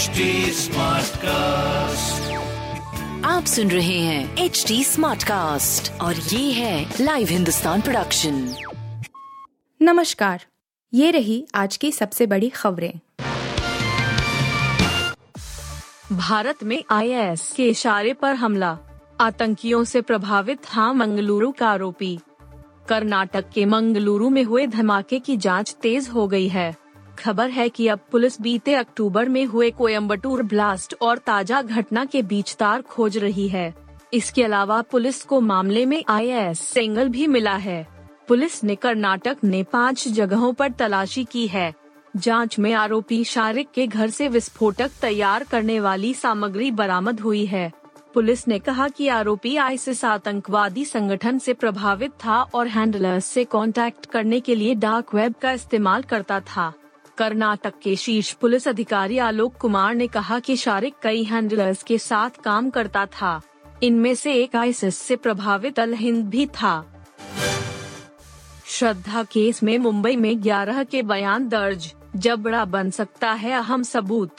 HD cast आप सुन रहे हैं एच डी स्मार्ट कास्ट और ये है लाइव हिंदुस्तान प्रोडक्शन नमस्कार ये रही आज की सबसे बड़ी खबरें। भारत में आईएस के इशारे पर हमला आतंकियों से प्रभावित था मंगलुरु का आरोपी। कर्नाटक के मंगलुरु में हुए धमाके की जाँच तेज हो गई है। खबर है कि अब पुलिस बीते अक्टूबर में हुए कोयम्बटूर ब्लास्ट और ताज़ा घटना के बीच तार खोज रही है। इसके अलावा पुलिस को मामले में आईएएस सिंगल भी मिला है। पुलिस ने कर्नाटक ने पाँच जगहों पर तलाशी की है। जाँच में आरोपी शारिक के घर से विस्फोटक तैयार करने वाली सामग्री बरामद हुई है। पुलिस ने कहा कि आरोपी आईसिस आतंकवादी संगठन से प्रभावित था और हैंडलर्स से कांटेक्ट करने के लिए डार्क वेब का इस्तेमाल करता था। कर्नाटक के शीर्ष पुलिस अधिकारी आलोक कुमार ने कहा कि शारिक कई हैंडलर्स के साथ काम करता था। इनमें से एक आईसिस से प्रभावित अल हिंद भी था। श्रद्धा केस में मुंबई में 11 के बयान दर्ज जबड़ा बन सकता है अहम सबूत।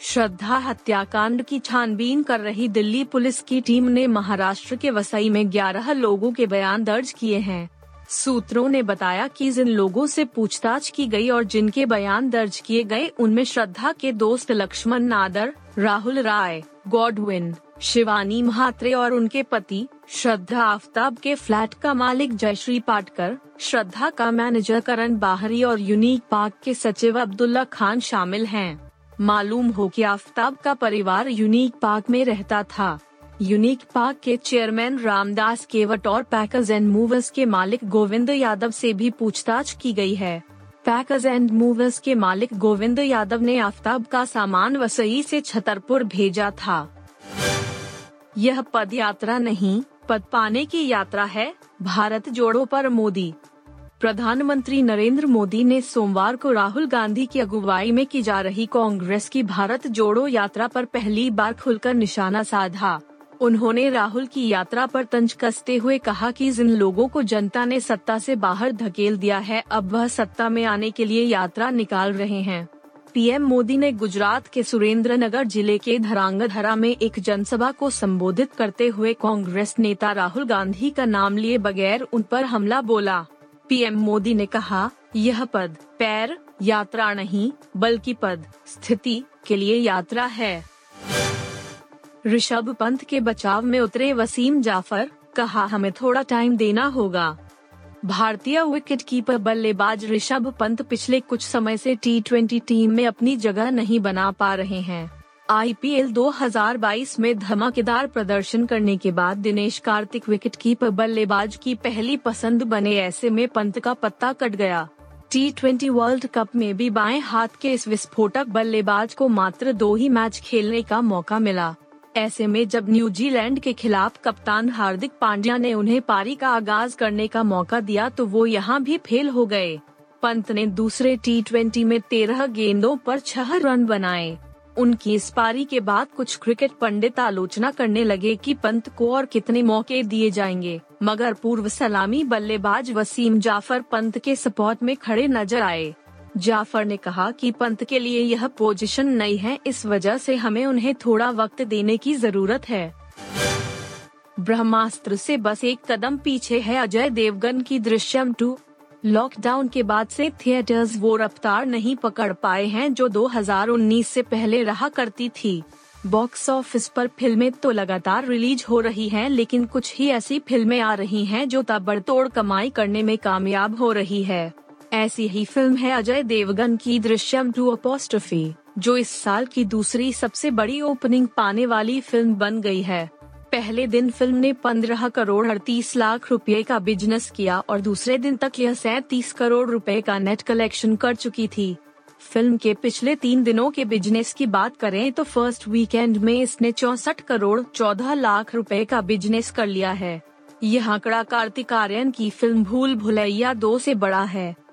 श्रद्धा हत्याकांड की छानबीन कर रही दिल्ली पुलिस की टीम ने महाराष्ट्र के वसई में 11 लोगों के बयान दर्ज किए हैं। सूत्रों ने बताया कि जिन लोगों से पूछताछ की गई और जिनके बयान दर्ज किए गए, उनमें श्रद्धा के दोस्त लक्ष्मण नादर, राहुल राय, गॉडविन, शिवानी महात्रे और उनके पति, श्रद्धा आफ्ताब के फ्लैट का मालिक जयश्री पाटकर, श्रद्धा का मैनेजर करण बाहरी और यूनिक पार्क के सचिव अब्दुल्ला खान शामिल हैं। मालूम हो कि आफ्ताब का परिवार यूनिक पार्क में रहता था यूनिक पार्क के चेयरमैन रामदास केवट और पैकर्स एंड मूवर्स के मालिक गोविंद यादव से भी पूछताछ की गई है। पैकर्स एंड मूवर्स के मालिक गोविंद यादव ने आफ्ताब का सामान वसई से छतरपुर भेजा था। यह पद यात्रा नहीं, पद पाने की यात्रा है, भारत जोड़ो पर मोदी। प्रधानमंत्री नरेंद्र मोदी ने सोमवार को राहुल गांधी की अगुवाई में की जा रही कांग्रेस की भारत जोड़ो यात्रा पर पहली बार खुलकर निशाना साधा। उन्होंने राहुल की यात्रा पर तंज कसते हुए कहा कि जिन लोगों को जनता ने सत्ता से बाहर धकेल दिया है, अब वह सत्ता में आने के लिए यात्रा निकाल रहे हैं। पीएम मोदी ने गुजरात के सुरेंद्र नगर ज़िले के धरांगधरा में एक जनसभा को संबोधित करते हुए कांग्रेस नेता राहुल गांधी का नाम लिए बगैर उन पर हमला बोला। पीएम मोदी ने कहा, यह पद पैर, यात्रा नहीं, बल्कि पद, स्थिति के लिए यात्रा है। ऋषभ पंत के बचाव में उतरे वसीम जाफ़र, कहा, हमें थोड़ा टाइम देना होगा। भारतीय विकेट कीपर बल्लेबाज ऋषभ पंत पिछले कुछ समय से टी ट्वेंटी टीम में अपनी जगह नहीं बना पा रहे हैं। आईपीएल 2022 में धमाकेदार प्रदर्शन करने के बाद दिनेश कार्तिक विकेट कीपर बल्लेबाज की पहली पसंद बने ऐसे में पंत का पत्ता कट गया। टी ट्वेंटी वर्ल्ड कप में भी बाएँ हाथ के इस विस्फोटक बल्लेबाज को मात्र दो ही मैच खेलने का मौका मिला। ऐसे में जब न्यूजीलैंड के खिलाफ कप्तान हार्दिक पांड्या ने उन्हें पारी का आगाज़ करने का मौका दिया तो वो यहाँ भी फेल हो गए। पंत ने दूसरे टी में तेरह गेंदों पर छह रन बनाए। उनकी इस पारी के बाद कुछ क्रिकेट पंडित आलोचना करने लगे कि पंत को और कितने मौके दिए जाएँगे। मगर पूर्व सलामी बल्लेबाज वसीम जाफ़र पंत के सपोर्ट में खड़े नज़र आए। जाफ़र ने कहा कि पंत के लिए यह पोजीशन नई है, इस वजह से हमें उन्हें थोड़ा वक्त देने की ज़रूरत है। ब्रह्मास्त्र से बस एक कदम पीछे है अजय देवगन की दृश्यम टू। लॉकडाउन के बाद से थिएटर्स वो रफ्तार नहीं पकड़ पाए हैं जो 2019 से पहले रहा करती थी। बॉक्स ऑफ़िस पर फ़िल्में तो लगातार रिलीज़ हो रही हैं, लेकिन कुछ ही ऐसी फ़िल्में आ रही हैं जो ताबड़तोड़ कमाई करने में कामयाब हो रही है। ऐसी ही फ़िल्म है अजय देवगन की दृश्यम टू अपोस्ट्रफी, जो इस साल की दूसरी सबसे बड़ी ओपनिंग पाने वाली फ़िल्म बन गई है। पहले दिन फ़िल्म ने पंद्रह करोड़ अड़तीस लाख रुपए का बिज़नेस किया और दूसरे दिन तक यह सैतीस करोड़ रुपए का नेट कलेक्शन कर चुकी थी। फ़िल्म के पिछले तीन दिनों के बिज़नेस की बात करें तो फ़र्स्ट वीकेंड में इसने चौसठ करोड़ चौदह लाख रुपए का बिज़नेस कर लिया है। यह आंकड़ा कार्तिक आर्यन की फ़िल्म भूल भुलैया दो से बड़ा है।